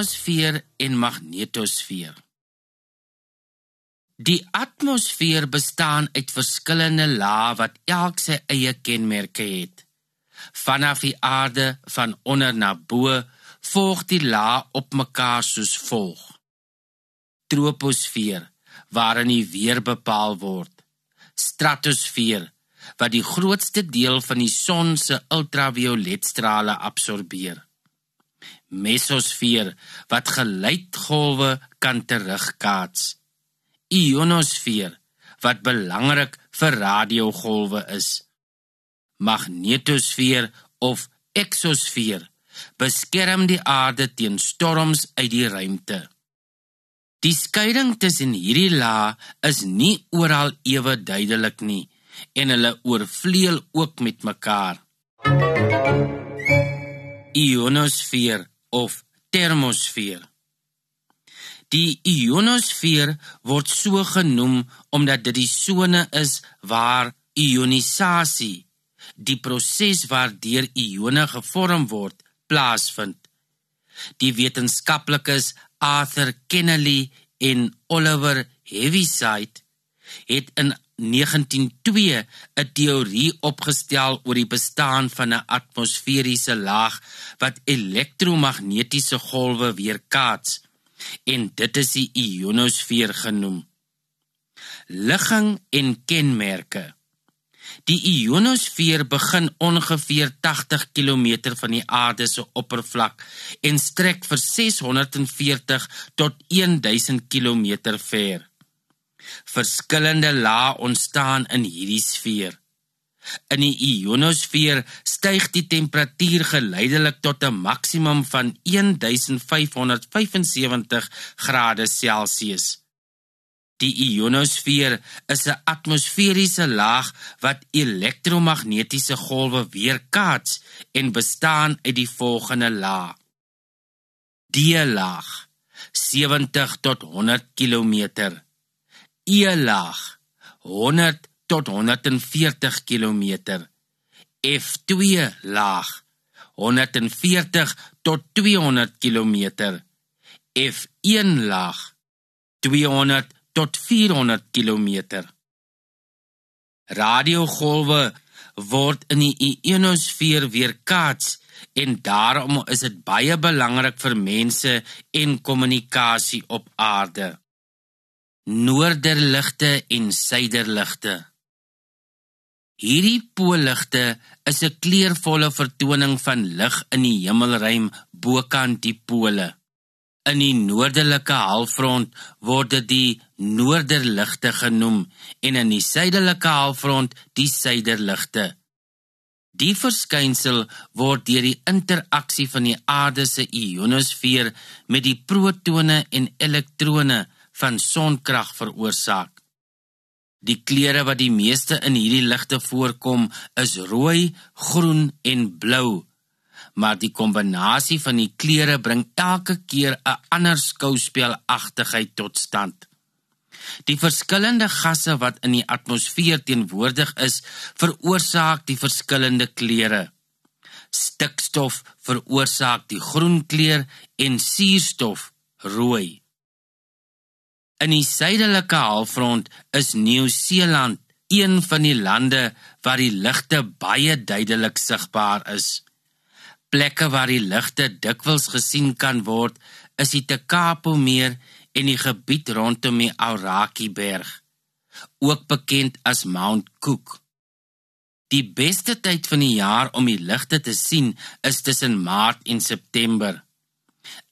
ionosfeer en magnetosfeer. Die atmosfeer bestaan uit verskillende lae wat elk sy eie kenmerke het. Vanaf die aarde van onder na bo volg die lae op mekaar soos volg. Troposfeer waarin die weer bepaal word. Stratosfeer wat die grootste deel van die son se ultravioletstrale absorbeer. Mesosfeer wat geluidgolwe kan terugkaats. Ionosfeer wat belangrik vir radiogolwe is. Magnetosfeer of eksosfeer beskerm die aarde teen storms uit die ruimte. Die skeiding tussen hierdie lae is nie oral ewe duidelik nie en hulle oorvleuel ook met mekaar. Ionosfeer of termosfeer. Die ionosfeer word so genoem omdat dit die sone is waar ionisasie, die proses waardeur ione gevorm word, plaasvind. Die wetenskaplikes Arthur Kennedy en Oliver Heaviside het in 1902 'n teorie opgestel oor die bestaan van 'n atmosferiese laag wat elektromagnetiese golwe weerkaats en dit is die ionosfeer genoem. Ligging en kenmerke Die ionosfeer begin ongeveer 80 km van die aarde se oppervlak en strek vir 640 tot 1000 km ver. Verskillende lae ontstaan in hierdie sfeer. In die ionosfeer styg die temperatuur geleidelik tot 'n maksimum van 1575 grade Celsius. Die ionosfeer is 'n atmosferiese laag wat elektromagnetiese golwe weerkaats en bestaan uit die volgende laag: D-laag 70 tot 100 km. E-laag 100 tot 140 km. F2-laag 140 tot 200 km. F1-laag 200 tot 400 km. Radiogolwe word in die ionosfeer weerkaats en daarom is dit baie belangrik vir mense en kommunikasie op aarde. Noorderligte en suiderligte. Hierdie polligte is 'n kleurvolle vertoning van lig in die hemelruim bokant die pole. In die noordelike halfrond word dit die noorderligte genoem en in die suidelike halfrond die suiderligte. Die verskynsel word deur die interaksie van die aarde se ionosfeer met die protone en elektrone van sonkrag veroorsaak. Die kleure wat die meeste in hierdie ligte voorkom is rooi, groen en blou maar die kombinasie van die kleure bring elke keer 'n ander skouspelagtigheid tot stand. Die verskillende gasse wat in die atmosfeer teenwoordig is, veroorsaak die verskillende kleure. Stikstof veroorsaak die groen kleur en suurstof rooi. In die suidelike halfrond is Nieu-Seeland een van die lande waar die ligte baie duidelik sigbaar is. Plekke waar die ligte dikwels gesien kan word, is die Tekapo meer en die gebied rondom die Auraki berg, ook bekend as Mount Cook. Die beste tyd van die jaar om die ligte te sien is tussen Maart en September.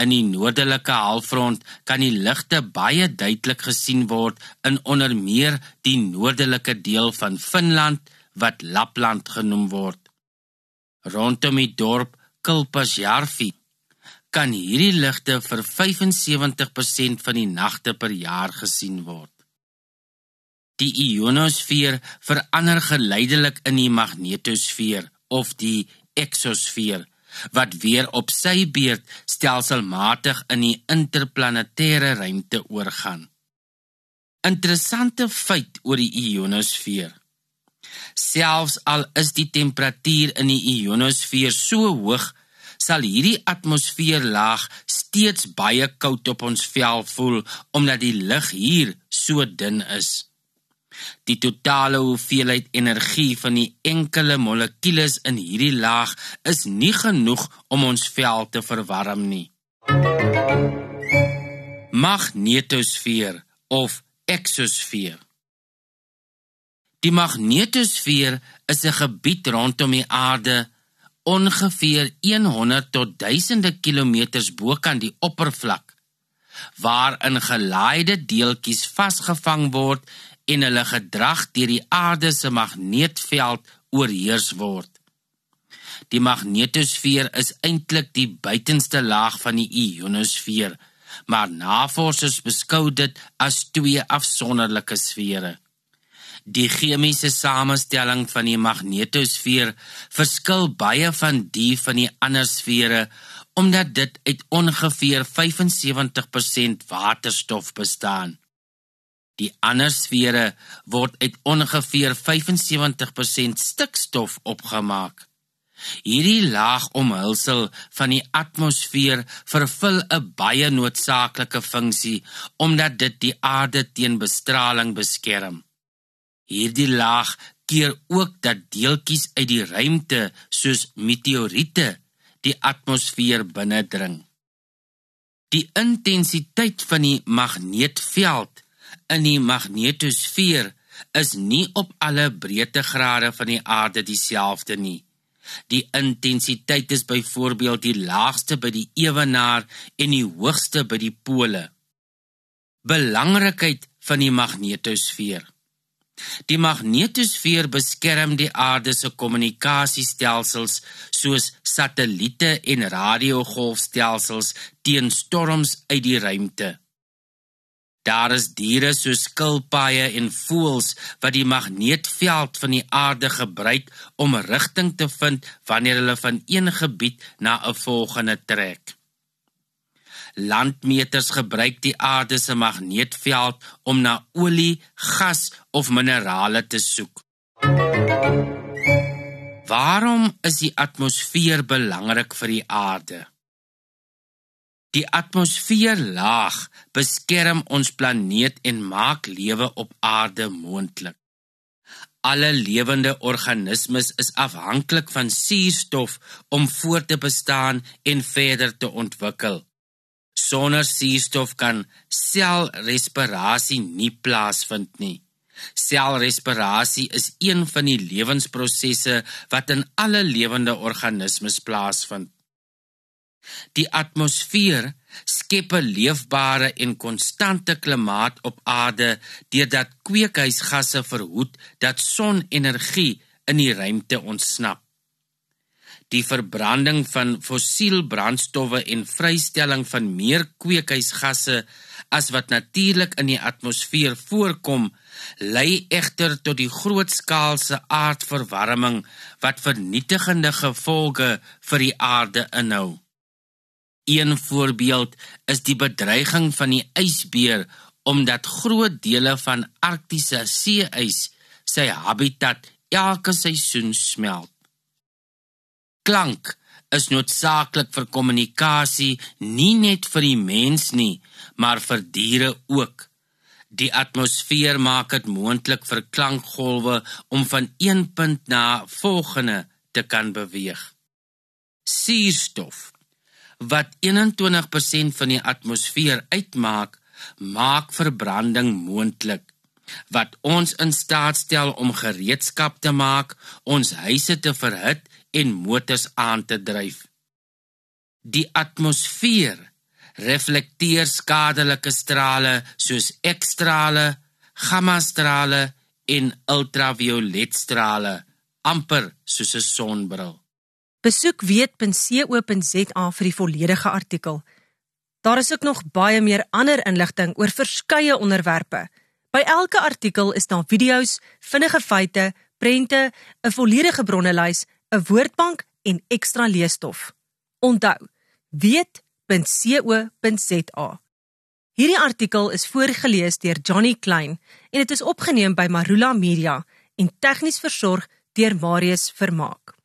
In die noordelike halfrond kan die ligte baie duidelik gesien word in onder meer die noordelike deel van Finland wat Lapland genoem word. Rondom die dorp Kilpasjärvi kan hierdie ligte vir 75% van die nagte per jaar gesien word. Die ionosfeer verander geleidelik in die magnetosfeer of die eksosfeer wat weer op sy beurt stelselmatig in die interplanetêre ruimte oorgaan. Interessante feit oor die ionosfeer. Selfs al is die temperatuur in die ionosfeer so hoog, sal hierdie atmosfeerlaag steeds baie koud op ons vel voel omdat die lug hier so dun is. Die totale hoeveelheid energie van die enkele molekules in hierdie laag is nie genoeg om ons vel te verwarm nie. Magnetosfeer of eksosfeer. Die magnetosfeer is 'n gebied rondom die aarde ongeveer 100 tot duisende kilometers bokant die oppervlak waarin gelaaide deeltjies vasgevang word en hulle gedrag deur die aarde se magneetveld oorheers word. Die magnetosfeer is eintlik die buitenste laag van die ionosfeer, maar navorsers beskou dit as twee afsonderlike sfere. Die chemiese samestelling van die magnetosfeer verskil baie van die van die ander sfere omdat dit uit ongeveer 75% waterstof bestaan. Die ander sfere word uit ongeveer 75% stikstof opgemaak. Hierdie laag omhulsel van die atmosfeer vervul 'n baie noodsaaklike funksie omdat dit die aarde teen bestraling beskerm. Hierdie laag keer ook dat deeltjies uit die ruimte soos meteoriete die atmosfeer binnendring. Die intensiteit van die magneetveld in die magnetosfeer is nie op alle breedtegrade van die aarde dieselfde nie. Die intensiteit is byvoorbeeld die laagste by die ewenaar en die hoogste by die pole. Belangrikheid van die magnetosfeer Die magnetosfeer beskerm die aarde se kommunikasiestelsels soos satelliete en radiogolfstelsels teen storms uit die ruimte. Daar is diere soos skilpaaie en voëls wat die magneetveld van die aarde gebruik om rigting te vind wanneer hulle van een gebied na 'n volgende trek. Landmeters gebruik die aarde se magneetveld om na olie, gas of minerale te soek. Waarom is die atmosfeer belangrik vir die aarde? Die atmosfeerlaag beskerm ons planeet en maak lewe op aarde moontlik. Alle lewende organismes is afhanklik van suurstof om voort te bestaan en verder te ontwikkel. Sonder suurstof kan selrespirasie nie plaasvind nie. Selrespirasie is een van die lewensprosesse wat in alle lewende organismes plaasvind. Die atmosfeer skep 'n leefbare en konstante klimaat op aarde deurdat kweekhuisgasse verhoed dat sonenergie in die ruimte ontsnap die verbranding van fossielbrandstowwe en vrystelling van meer kweekhuisgasse as wat natuurlik in die atmosfeer voorkom, lei egter tot die grootskaalse aardverwarming wat vernietigende gevolge vir die aarde inhou. Een voorbeeld is die bedreiging van die ysbeer omdat groot dele van arktiese see-ys sy habitat elke seisoen smelt. Klank is noodsaaklik vir kommunikasie, nie net vir die mens nie, maar vir diere ook. Die atmosfeer maak dit moontlik vir klankgolwe om van een punt na volgende te kan beweeg. Suurstof wat 21% van die atmosfeer uitmaak, maak verbranding moontlik wat ons in staat stel om gereedskap te maak, ons huise te verhit en motors aan te dryf. Die atmosfeer reflekteer skadelike strale soos X-strale, gamma-strale en ultravioletstrale, amper soos 'n sonbril. Besoek weet.co.za vir die volledige artikel. Daar is ook nog baie meer ander inligting oor verskeie onderwerpe. By elke artikel is daar video's, vinnige feite, prente, 'n volledige bronnelys 'n woordbank en ekstra leesstof. Onthou, weet.co.za. Hierdie artikel is voorgeles deur Johnny Klein en dit is opgeneem by Marula Media en tegnies versorg deur Marius Vermaak.